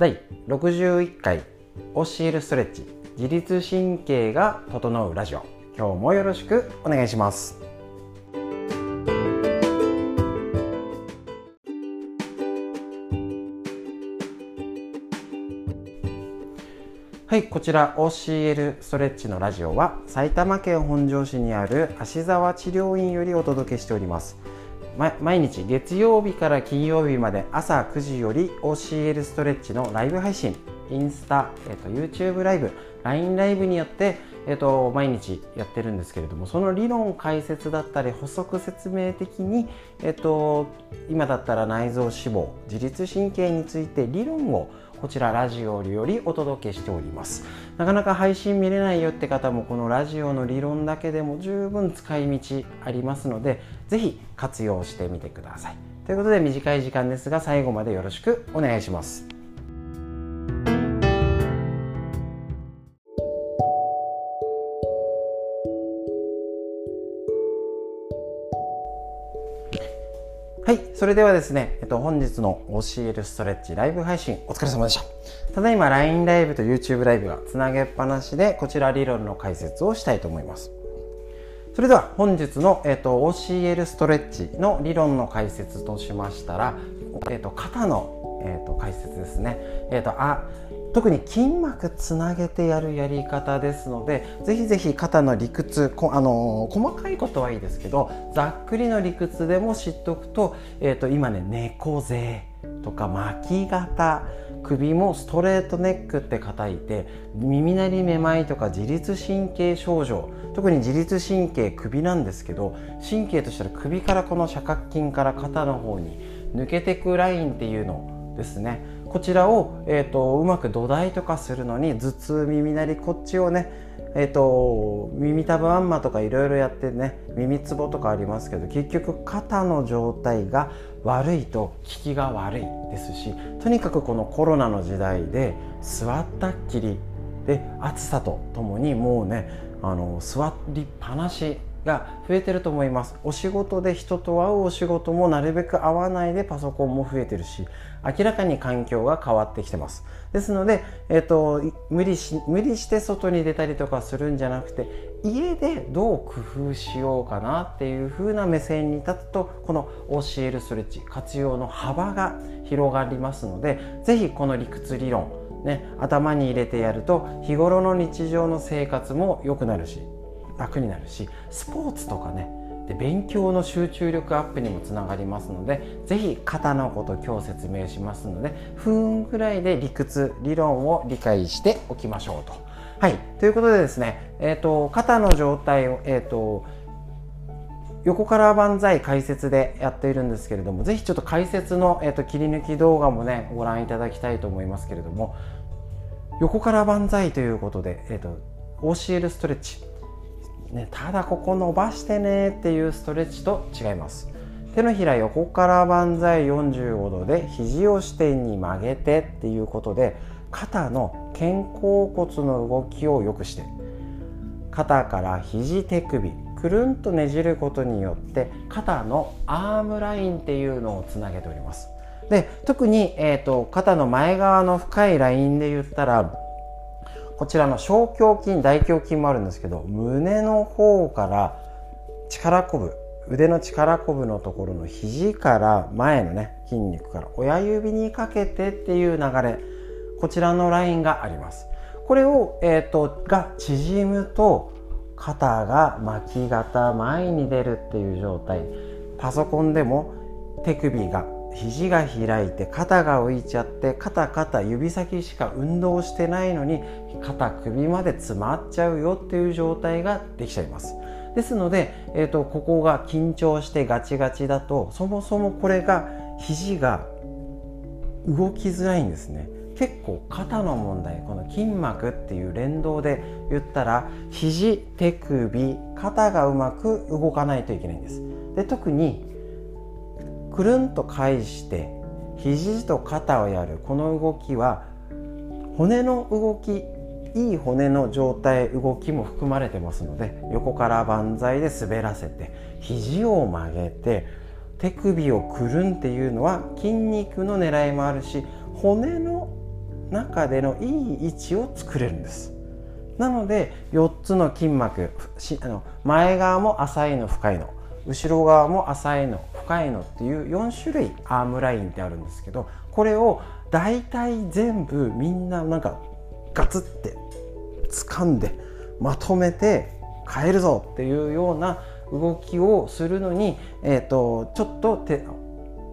第61回教えるストレッチ。自律神経が整うラジオ。今日もよろしくお願いします。はいこちら OCL ストレッチのラジオは埼玉県本庄市にある芦沢治療院よりお届けしております。毎日月曜日から金曜日まで朝9時より OCL ストレッチのライブ配信。インスタ、えっと、YouTube ライブ。LINE ライブによって、えっと、毎日やってるんですけれどもその理論解説だったり補足説明的に、えっと、今だったら内臓脂肪自律神経について理論をこちらラジオよりお届けしております。なかなか配信見れないよって方もこのラジオの理論だけでも十分使い道ありますので是非活用してみてください。ということで短い時間ですが最後までよろしくお願いします。はい、それではですね、えっと、本日の教えるストレッチライブ配信お疲れ様でした。ただいま LINE ライブと YouTube ライブがつなげっぱなしで、こちら理論の解説をしたいと思います。それでは本日の、えっと、OCL ストレッチの理論の解説としましたら、えっと、肩の、えっと、解説ですね。えっと、あ特に筋膜つなげてやるやり方ですのでぜひぜひ肩の理屈あの細かいことはいいですけどざっくりの理屈でも知っておくと,、えーと、今ね猫背とか巻き肩首もストレートネックって叩いて耳鳴りめまいとか自律神経症状特に自律神経首なんですけど神経としたら首からこの斜角筋から肩の方に抜けてくラインっていうのですね。こちらを、えーと、うまく土台とかするのに頭痛耳鳴りこっちをねえーと、耳たぶあんまとかいろいろやってね耳つぼとかありますけど結局肩の状態が悪いと効きが悪いですしとにかくこのコロナの時代で座ったっきりで暑さとともにもうねあの座りっぱなしが増えてると思います。お仕事で人と会うお仕事もなるべく会わないでパソコンも増えてるし明らかに環境が変わってきてます。ですので、えーと、無理し無理して外に出たりとかするんじゃなくて家でどう工夫しようかなっていう風な目線に立つとこの教えるストレッチ活用の幅が広がりますので是非この理屈理論ね、頭に入れてやると日頃の日常の生活も良くなるし楽になるしスポーツとかねで勉強の集中力アップにもつながりますので是非肩のこと今日説明しますので不運ぐらいで理屈理論を理解しておきましょうと。はいということでですね、えーと、肩の状態を、えーと、横から万歳解説でやっているんですけれども、ぜひちょっと解説の、えーと、切り抜き動画もね、ご覧いただきたいと思いますけれども、横から万歳ということで、えーと、OCL ストレッチ、ね、ただここ伸ばしてねっていうストレッチと違います。手のひら横から万歳45度で肘を支点に曲げてっていうことで肩の肩甲骨の動きを良くして肩から肘手首くるんとねじることによって肩のアームラインっていうのをつなげております。で特に、えーと肩の前側の深いラインで言ったらこちらの小胸筋大胸筋もあるんですけど胸の方から力こぶ腕の力こぶのところの肘から前のね筋肉から親指にかけてっていう流れこちらのラインがあります。これを、えーと、が縮むと肩が巻き肩前に出るっていう状態。パソコンでも手首が肘が開いて肩が浮いちゃって肩肩指先しか運動してないのに肩首まで詰まっちゃうよっていう状態ができちゃいます。ですので、えーと、ここが緊張してガチガチだとそもそもこれが肘が動きづらいんですね。結構肩の問題この筋膜っていう連動で言ったら肘手首肩がうまく動かないといけないんです。で特にくるんと返して肘と肩をやる。この動きは骨の動きいい骨の状態動きも含まれてますので横から万歳で滑らせて肘を曲げて手首をくるんっていうのは筋肉の狙いもあるし骨の中でのいい位置を作れるんです。なので4つの筋膜あの前側も浅いの深いの後ろ側も浅いの深いのっていう4種類アームラインってあるんですけどこれを大体全部みんななんかガツって掴んでまとめて変えるぞっていうような動きをするのに、えーと、ちょっと手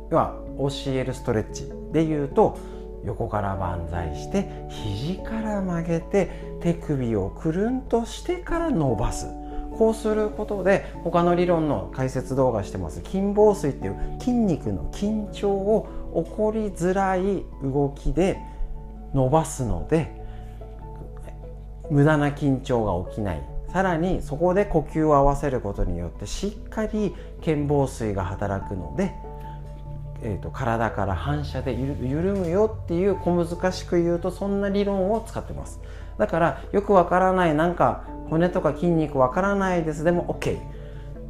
は教えるストレッチでいうと横から万歳して肘から曲げて手首をくるんとしてから伸ばす。こうすることで他の理論の解説動画してます。筋房水っていう筋肉の緊張を起こりづらい動きで伸ばすので無駄な緊張が起きない。さらにそこで呼吸を合わせることによってしっかり腱紡錘が働くので、えーと、体から反射で緩むよっていう小難しく言うとそんな理論を使ってます。だからよくわからないなんか骨とか筋肉わからないです。でも OK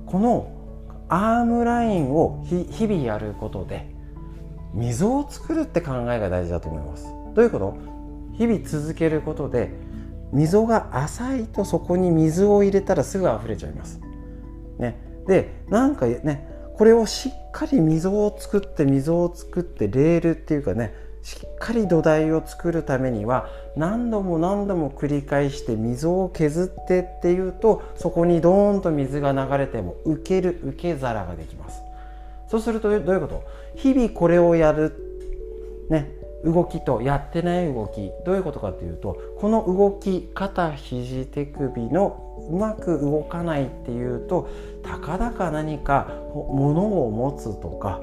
このアームラインを日々やることで溝を作るって考えが大事だと思います。どういうこと？日々続けることで溝が浅いとそこに水を入れたらすぐ溢れちゃいます。ね、でなんかねこれをしっかり溝を作って溝を作ってレールっていうかねしっかり土台を作るためには何度も何度も繰り返して溝を削ってっていうとそこにドーンと水が流れても受ける受け皿ができます。そうするとどういうこと？日々これをやるね動きとやってない動きどういうことかというとこの動き肩肘手首のうまく動かないっていうとたかだか何か物を持つとか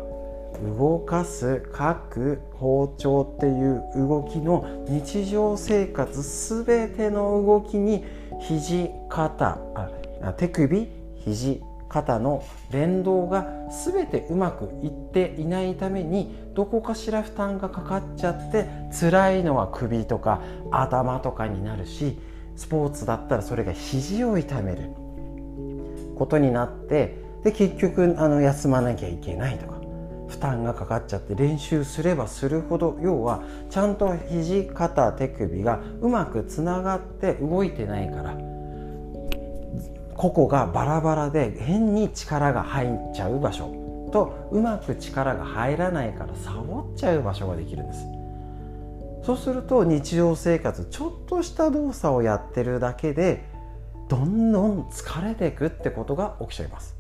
動かす書く包丁っていう動きの日常生活全ての動きに肘肩あ手首肘肩の連動が全てうまくいっていないためにどこかしら負担がかかっちゃって辛いのは首とか頭とかになるしスポーツだったらそれが肘を痛めることになってで結局あの休まなきゃいけないとか。負担がかかっちゃって練習すればするほど要はちゃんと肘肩手首がうまくつながって動いてないから。個々がバラバラで変に力が入っちゃう場所。とうまく力が入らないからサボっちゃう場所ができるんです。そうすると日常生活ちょっとした動作をやってるだけでどんどん疲れていくってことが起きちゃいます。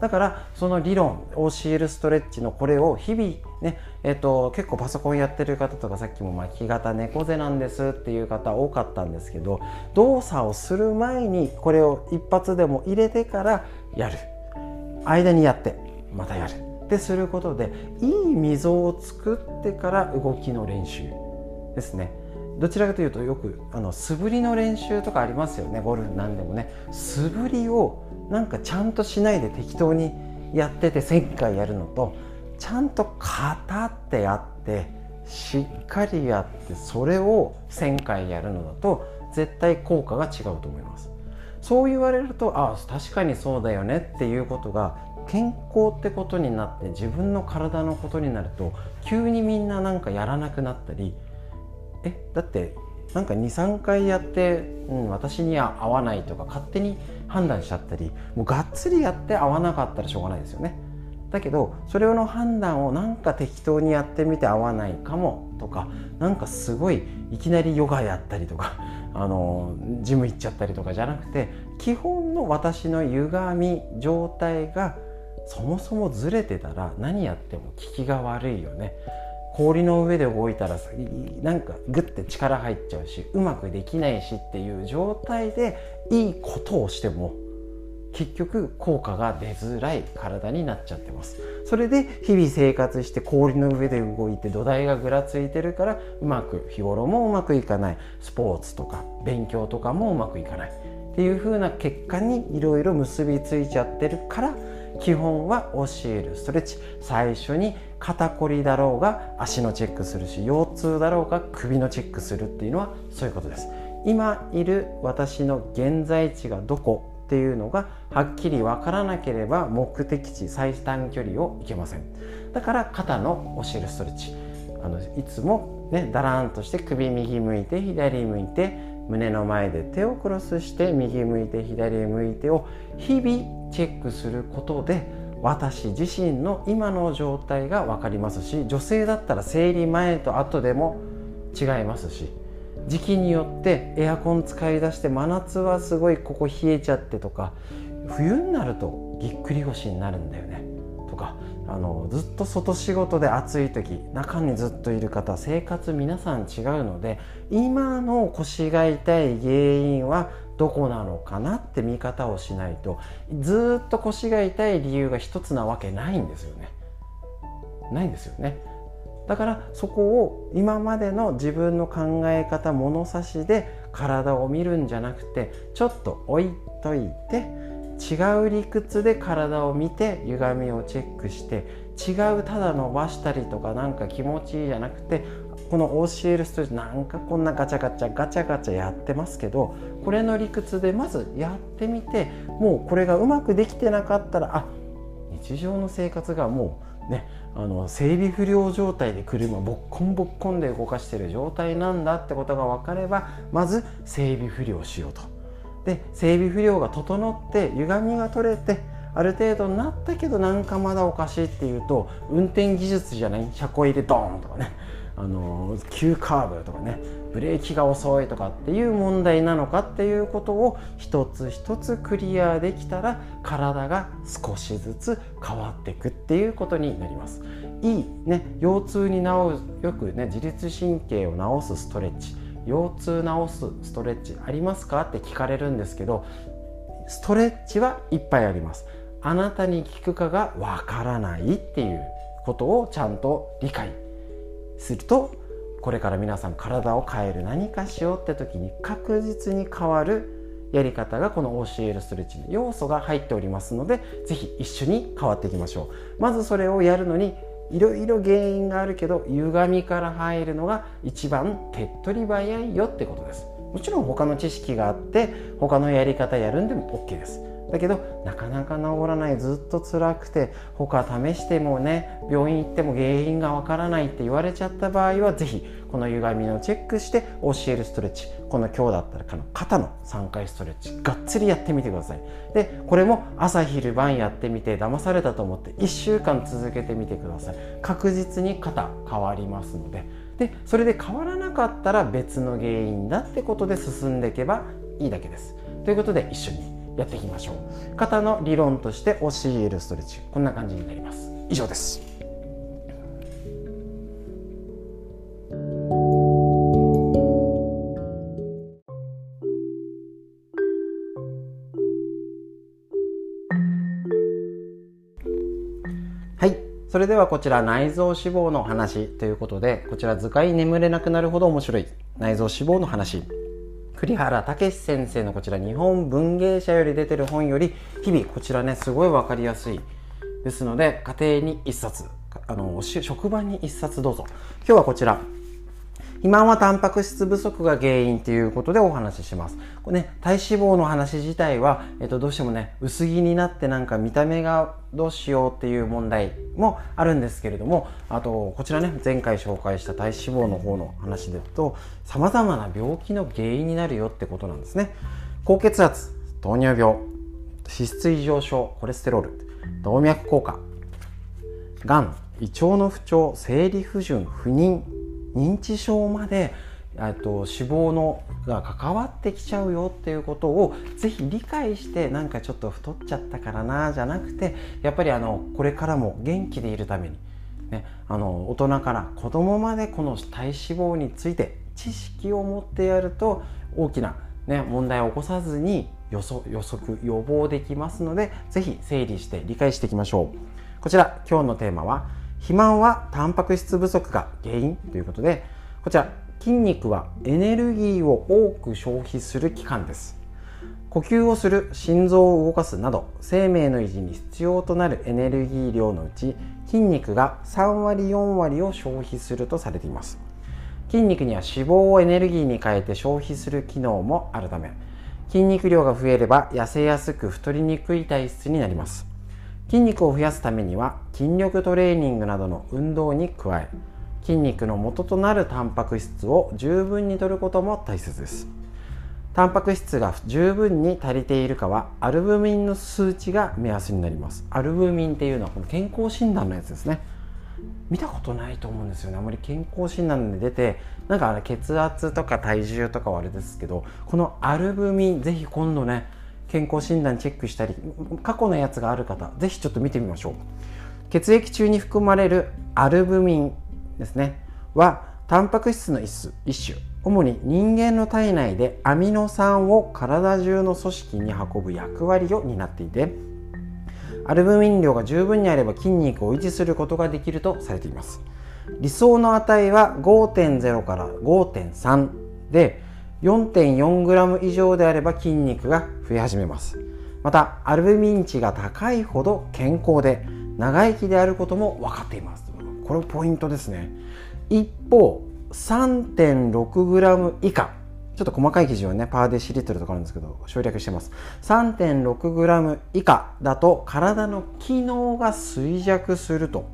だからその理論 OCL ストレッチのこれを日々ねえっと、結構パソコンやってる方とかさっきも巻き型猫背なんですっていう方多かったんですけど動作をする前にこれを一発でも入れてからやる。間にやってまたやる。ってすることでいい溝を作ってから動きの練習ですね。どちらかというとよくあの素振りの練習とかありますよね。ゴルフなんでもね。素振りをなんかちゃんとしないで適当にやってて1000回やるのとちゃんと型ってやってしっかりやってそれを1000回やるのだと絶対効果が違うと思います。そう言われるとあ確かにそうだよねっていうことが健康ってことになって自分の体のことになると急にみんななんかやらなくなったりえだってなんか23回やって、うん、私には合わないとか勝手に判断しちゃったりもうがっつりやって合わなかったらしょうがないですよね。だけどそれの判断をなんか適当にやってみて合わないかもとかなんかすごいいきなりヨガやったりとか あのジム行っちゃったりとかじゃなくて基本の私の歪み状態がそもそもずれてたら何やっても効きが悪いよね。氷の上で動いたらなんかグッて力入っちゃうしうまくできないしっていう状態でいいことをしても結局効果が出づらい体になっちゃってます。それで日々生活して氷の上で動いて土台がぐらついてるからうまく日頃もうまくいかない。スポーツとか勉強とかもうまくいかない。っていう風な結果にいろいろ結びついちゃってるから基本は教えるストレッチ。最初に肩こりだろうが足のチェックするし腰痛だろうが首のチェックするっていうのはそういうことです。今いる私の現在地がどこっていうのがはっきり分からなければ目的地最短距離を行けません。だから肩の教えるストレッチ。あのいつもねだらんとして首右向いて左向いて胸の前で手をクロスして右向いて左向いてを日々チェックすることで私自身の今の状態が分かりますし女性だったら生理前と後でも違いますし時期によってエアコン使い出して真夏はすごいここ冷えちゃってとか冬になるとぎっくり腰になるんだよねとかあのずっと外仕事で暑い時中にずっといる方生活皆さん違うので今の腰が痛い原因はどこなのかなって見方をしないとずっと腰が痛い理由が一つなわけないんですよね。ないんですよね。だからそこを今までの自分の考え方物差しで体を見るんじゃなくてちょっと置いといて違う理屈で体を見て歪みをチェックして違うただ伸ばしたりとかなんか気持ちいいじゃなくてこの OCL ストレッチなんかこんなガチャガチャガチャガチャやってますけどこれの理屈でまずやってみてもうこれがうまくできてなかったらあ日常の生活がもうねあの整備不良状態で車ボッコンボッコンで動かしてる状態なんだってことが分かればまず整備不良しようと。で整備不良が整って歪みが取れてある程度になったけどなんかまだおかしいっていうと運転技術じゃない車庫入れドーンとかねあの急カーブとかねブレーキが遅いとかっていう問題なのかっていうことを一つ一つクリアできたら体が少しずつ変わっていくっていうことになります。いいね腰痛に治よくね自律神経を治すストレッチ。腰痛治すストレッチありますか？って聞かれるんですけどストレッチはいっぱいあります。あなたに効くかがわからないっていうことをちゃんと理解するとこれから皆さん体を変える何かしようって時に確実に変わるやり方がこの OCL ストレッチの要素が入っておりますので是非一緒に変わっていきましょう。まずそれをやるのにいろいろ原因があるけど歪みから入るのが一番手っ取り早いよってことです。もちろん他の知識があって他のやり方やるんでも OK です。だけどなかなか治らないずっと辛くて他試してもね病院行っても原因がわからないって言われちゃった場合は是非この歪みをチェックして教えるストレッチこの今日だったらこの肩の3回ストレッチがっつりやってみてください。でこれも朝昼晩やってみて騙されたと思って1週間続けてみてください。確実に肩変わりますので。でそれで変わらなかったら別の原因だってことで進んでいけばいいだけです。ということで一緒にやっていきましょう。肩の理論として教えるストレッチ。こんな感じになります。以上です。はい。それではこちら内臓脂肪の話ということでこちら図解眠れなくなるほど面白い内臓脂肪の話。栗原武先生のこちら日本文芸社より出てる本より日々こちらねすごい分かりやすいですので家庭に1冊あの職場に1冊どうぞ。今日はこちら。肥満はタンパク質不足が原因ということでお話しします。これね、体脂肪の話自体は、えっと、どうしてもね、薄着になってなんか見た目がどうしようっていう問題もあるんですけれども、あと、こちらね、前回紹介した体脂肪の方の話でと、様々な病気の原因になるよってことなんですね。高血圧、糖尿病、脂質異常症、コレステロール、動脈硬化、がん、胃腸の不調、生理不順、不妊、認知症までと脂肪のが関わってきちゃうよっていうことをぜひ理解してなんかちょっと太っちゃったからなじゃなくてやっぱりあのこれからも元気でいるために、ね、あの大人から子供までこの体脂肪について知識を持ってやると大きな、ね、問題を起こさずに予測予測予防できますのでぜひ整理して理解していきましょう。こちら今日のテーマは肥満はタンパク質不足が原因ということでこちら筋肉はエネルギーを多く消費する器官です。呼吸をする心臓を動かすなど生命の維持に必要となるエネルギー量のうち筋肉が3割4割を消費するとされています。筋肉には脂肪をエネルギーに変えて消費する機能もあるため筋肉量が増えれば痩せやすく太りにくい体質になります。筋肉を増やすためには筋力トレーニングなどの運動に加え筋肉の元となるタンパク質を十分に摂ることも大切です。タンパク質が十分に足りているかはアルブミンの数値が目安になります。アルブミンっていうのはこの健康診断のやつですね。見たことないと思うんですよね。あまり健康診断で出てなんかあれ血圧とか体重とかはあれですけどこのアルブミンぜひ今度ね健康診断チェックしたり過去のやつがある方ぜひちょっと見てみましょう。血液中に含まれるアルブミンですね。はタンパク質の一種。主に人間の体内でアミノ酸を体中の組織に運ぶ役割を担っていてアルブミン量が十分にあれば筋肉を維持することができるとされています。理想の値は5.0から5.3で 4.4g 以上であれば筋肉が増え始めます。またアルブミン値が高いほど健康で長生きであることも分かっています。これポイントですね。一方 3.6g 以下。ちょっと細かい記事はねパーデシリットルとかあるんですけど省略してます。3.6g 以下だと体の機能が衰弱すると。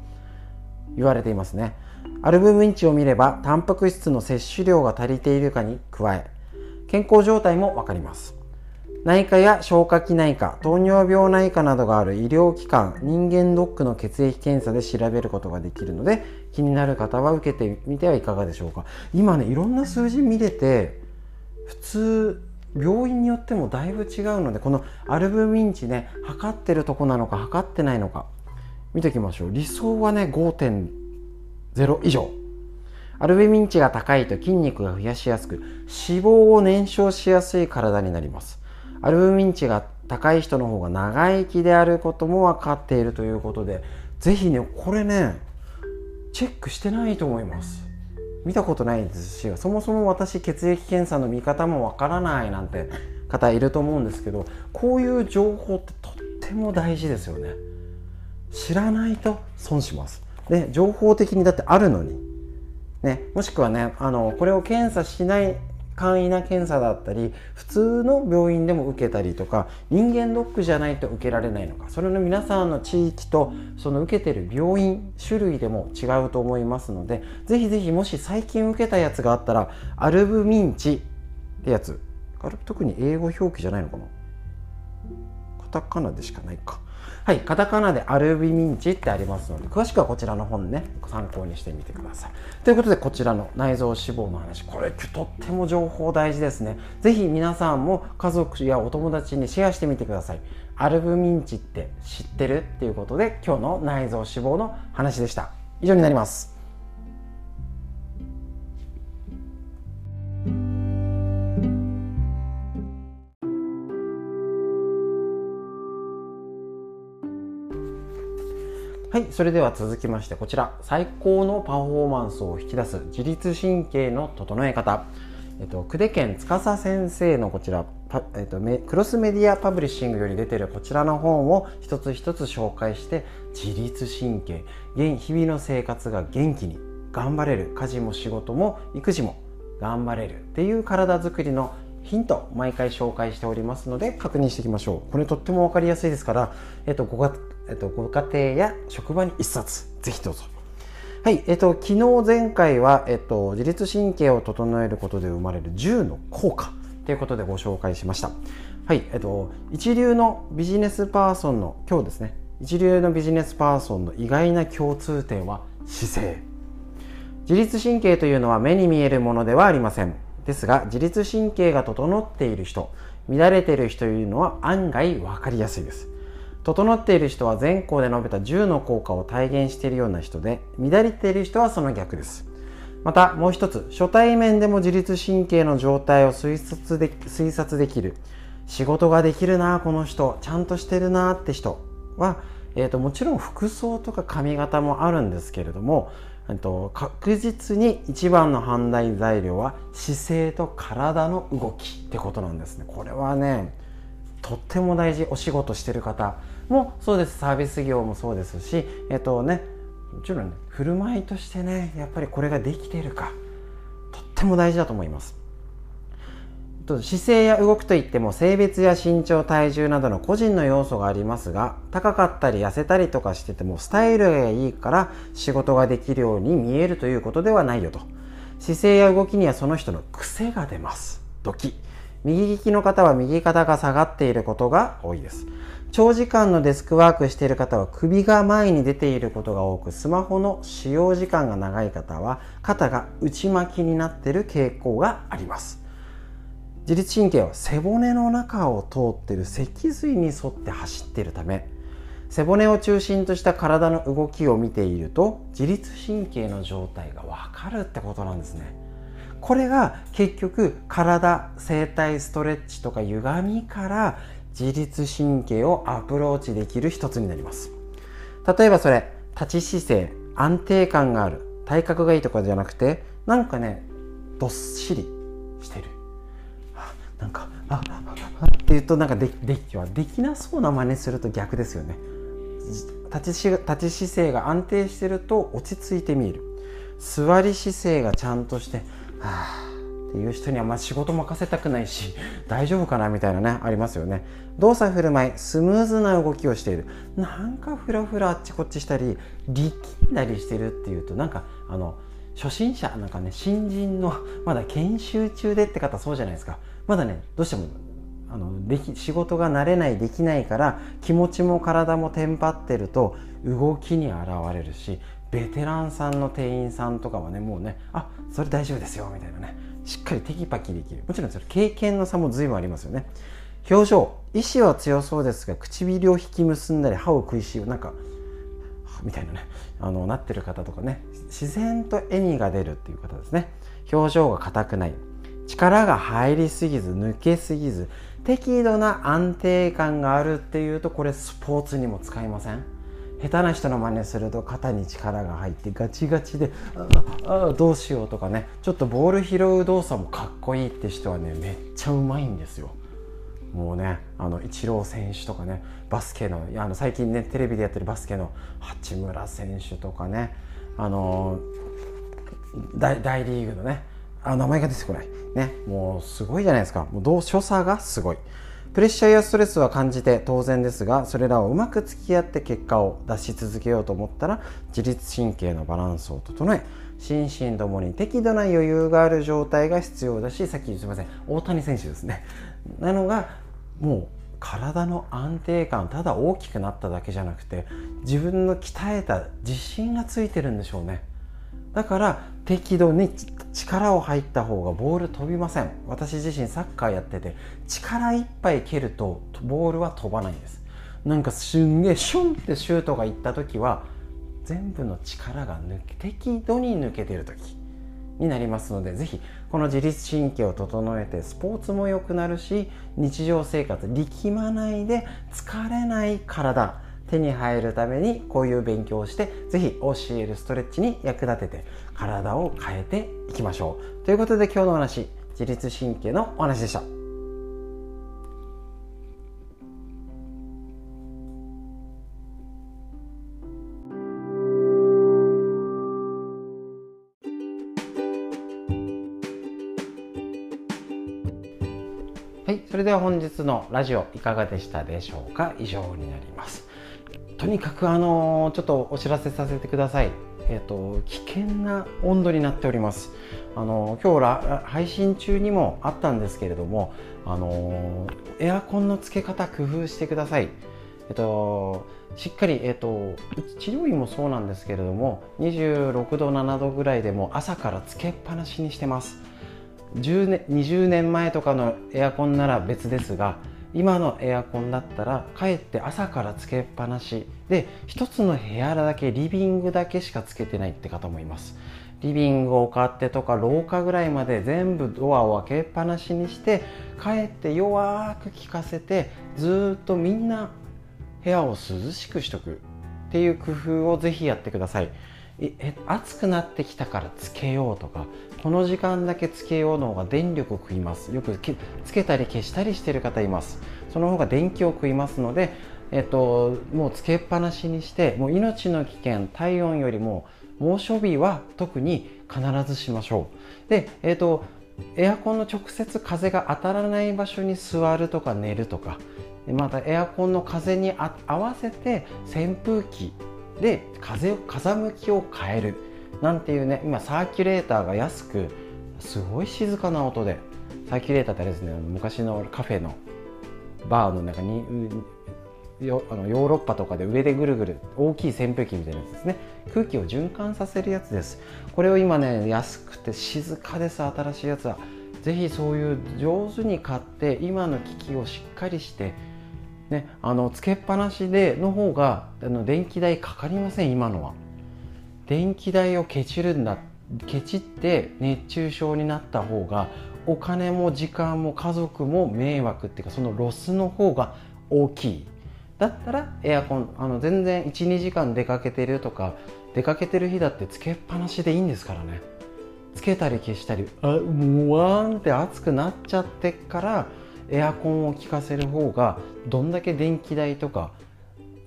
言われていますね。アルブミン値を見ればタンパク質の摂取量が足りているかに加え健康状態も分かります。内科や消化器内科糖尿病内科などがある医療機関人間ドックの血液検査で調べることができるので気になる方は受けてみてはいかがでしょうか。今ねいろんな数字見れて普通病院によってもだいぶ違うのでこのアルブミン値ね測ってるとこなのか測ってないのか見ておきましょう。理想はね5.0以上。アルブミン値が高いと筋肉が増やしやすく脂肪を燃焼しやすい体になります。アルブミン値が高い人の方が長生きであることも分かっているということでぜひねこれねチェックしてないと思います。見たことないですしそもそも私血液検査の見方もわからないなんて方いると思うんですけどこういう情報ってとっても大事ですよね。知らないと損します。で情報的にだってあるのにねもしくはねあのこれを検査しない簡易な検査だったり普通の病院でも受けたりとか人間ドックじゃないと受けられないのかそれの皆さんの地域とその受けてる病院種類でも違うと思いますのでぜひぜひもし最近受けたやつがあったらアルブミンチってやつ。特に英語表記じゃないのかな？カタカナでしかないか。はい、カタカナでアルビミンチってありますので、詳しくはこちらの本ね、参考にしてみてください。ということで、こちらの内臓脂肪の話、これとっても情報大事ですね。ぜひ皆さんも家族やお友達にシェアしてみてください。アルブミンチって知ってる？っていうことで、今日の内臓脂肪の話でした。以上になります。はい、それでは続きましてこちら。最高のパフォーマンスを引き出す自律神経の整え方、えっと、久手健司先生のこちら、えっと、クロスメディアパブリッシングより出てるこちらの本を一つ一つ紹介して自律神経。日々の生活が元気に頑張れる。家事も仕事も育児も頑張れる。っていう体づくりのヒント毎回紹介しておりますので確認していきましょう。これとっても分かりやすいですから、えっと、ごえっと、ご家庭や職場に一冊ぜひどうぞ。はい、えっと、昨日前回は、えっと、自律神経を整えることで生まれる10の効果ということでご紹介しました。はい、えっと、一流のビジネスパーソンの今日ですね一流のビジネスパーソンの意外な共通点は姿勢。自律神経というのは目に見えるものではありません。ですが自律神経が整っている人乱れている人というのは案外分かりやすいです。整っている人は前項で述べた10の効果を体現しているような人で乱れている人はその逆です。またもう一つ初対面でも自律神経の状態を推察で推察できる。仕事ができるなこの人ちゃんとしてるなって人は、えーと、もちろん服装とか髪型もあるんですけれどもと確実に一番の判断材料は姿勢と体の動きってことなんですね。これはねとっても大事。お仕事してる方もそうです。サービス業もそうですしえっとねもちろんね振る舞いとしてねやっぱりこれができているかとっても大事だと思います。姿勢や動きといっても性別や身長体重などの個人の要素がありますが高かったり痩せたりとかしててもスタイルがいいから仕事ができるように見えるということではないよと。姿勢や動きにはその人の癖が出ます。ドキ右利きの方は右肩が下がっていることが多いです。長時間のデスクワークしている方は首が前に出ていることが多くスマホの使用時間が長い方は肩が内巻きになっている傾向があります。自律神経は背骨の中を通っている脊髄に沿って走っているため背骨を中心とした体の動きを見ていると自律神経の状態がわかるってことなんですね。これが結局体整体ストレッチとか歪みから自律神経をアプローチできる一つになります。例えばそれ立ち姿勢安定感がある体格がいいとかじゃなくてなんかねどっしりしてる。なんかああって言うとなんかでできはできなそうな真似すると逆ですよね。立ち立ち姿勢が安定してると落ち着いて見える。座り姿勢がちゃんとしてはあっていう人にはま仕事任せたくないし大丈夫かなみたいなねありますよね。動作振る舞いスムーズな動きをしている。なんかフラフラあっちこっちしたり力んだりしてるっていうとなんかあの初心者なんかね新人のまだ研修中でって方そうじゃないですか。まだねどうしてもあのでき仕事が慣れないできないから気持ちも体もテンパってると動きに現れるしベテランさんの店員さんとかはねもうねあそれ大丈夫ですよみたいなね。しっかりテキパキできる。もちろんそれ経験の差も随分ありますよね。表情意志は強そうですが唇を引き結んだり歯を食いしようなんかみたいなねあのなってる方とかね。自然と笑みが出るっていう方ですね。表情が硬くない。力が入りすぎず抜けすぎず適度な安定感があるっていうとこれスポーツにも使いません？下手な人の真似すると肩に力が入ってガチガチでああどうしようとかね。ちょっとボール拾う動作もかっこいいって人はねめっちゃうまいんですよ。もうねあのイチロー選手とかねバスケのあの最近ねテレビでやってるバスケの八村選手とかねあの大大リーグのねあ名前が出てこない。ねもうすごいじゃないですか。もうどう所作がすごい。プレッシャーやストレスは感じて当然ですがそれらをうまく付き合って結果を出し続けようと思ったら自律神経のバランスを整え心身ともに適度な余裕がある状態が必要だしさっきすみません大谷選手ですね。なのがもう体の安定感ただ大きくなっただけじゃなくて自分の鍛えた自信がついてるんでしょうね。だから適度に力を入った方がボール飛びません。私自身サッカーやってて力いっぱい蹴るとボールは飛ばないんです。なんかすんげえシュンってシュートがいった時は全部の力が抜け適度に抜けてる時になりますのでぜひこの自律神経を整えてスポーツも良くなるし日常生活力まないで疲れない体手に入るためにこういう勉強をして是非 OCL ストレッチに役立てて体を変えていきましょうということで今日のお話自律神経のお話でした。はい、それでは本日のラジオいかがでしたでしょうか？以上になります。とにかくあのちょっとお知らせさせてください。えっ、ー、と危険な温度になっております。あの今日配信中にもあったんですけれども、あのエアコンのつけ方工夫してください。えっと、しっかり、えっと、治療院もそうなんですけれども26度7度ぐらいでも朝からつけっぱなしにしてます10年20年前とかのエアコンなら別ですが今のエアコンだったらかえって朝からつけっぱなし。で一つの部屋だけリビングだけしかつけてないって方もいます。リビングを買ってとか廊下ぐらいまで全部ドアを開けっぱなしにしてかえって弱く効かせてずっとみんな部屋を涼しくしとくっていう工夫をぜひやってください。え暑くなってきたからつけようとかこの時間だけつけようの方が電力を食います。よくつけたり消したりしてる方います。その方が電気を食いますので、えっと、もうつけっぱなしにしてもう命の危険体温よりも猛暑日は特に必ずしましょう。で、えっとエアコンの直接風が当たらない場所に座るとか寝るとかまたエアコンの風に合わせて扇風機で風風向きを変える。なんていうね今サーキュレーターが安くすごい静かな音でサーキュレーターってあれですね昔のカフェのバーの中にあのヨーロッパとかで上でぐるぐる大きい扇風機みたいなやつですね。空気を循環させるやつです。これを今ね安くて静かです新しいやつは。是非そういう上手に買って今の機器をしっかりしてね、あのつけっぱなしでの方があの電気代かかりません今のは。電気代をケチるんだケチって熱中症になった方がお金も時間も家族も迷惑っていうかそのロスの方が大きい。だったらエアコンあの全然12時間出かけてるとか出かけてる日だってつけっぱなしでいいんですからね。つけたり消したりあもうわーんって暑くなっちゃってからエアコンを効かせる方がどんだけ電気代とか、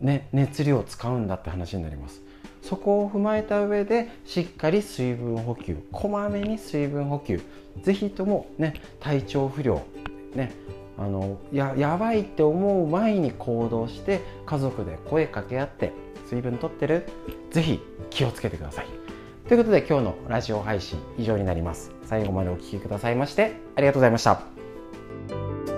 ね、熱量を使うんだって話になります。そこを踏まえた上でしっかり水分補給こまめに水分補給是非ともね体調不良ねあのややばいって思う前に行動して家族で声かけ合って水分取ってる是非気をつけてください。ということで今日のラジオ配信以上になります。最後までお聴きくださいましてありがとうございました。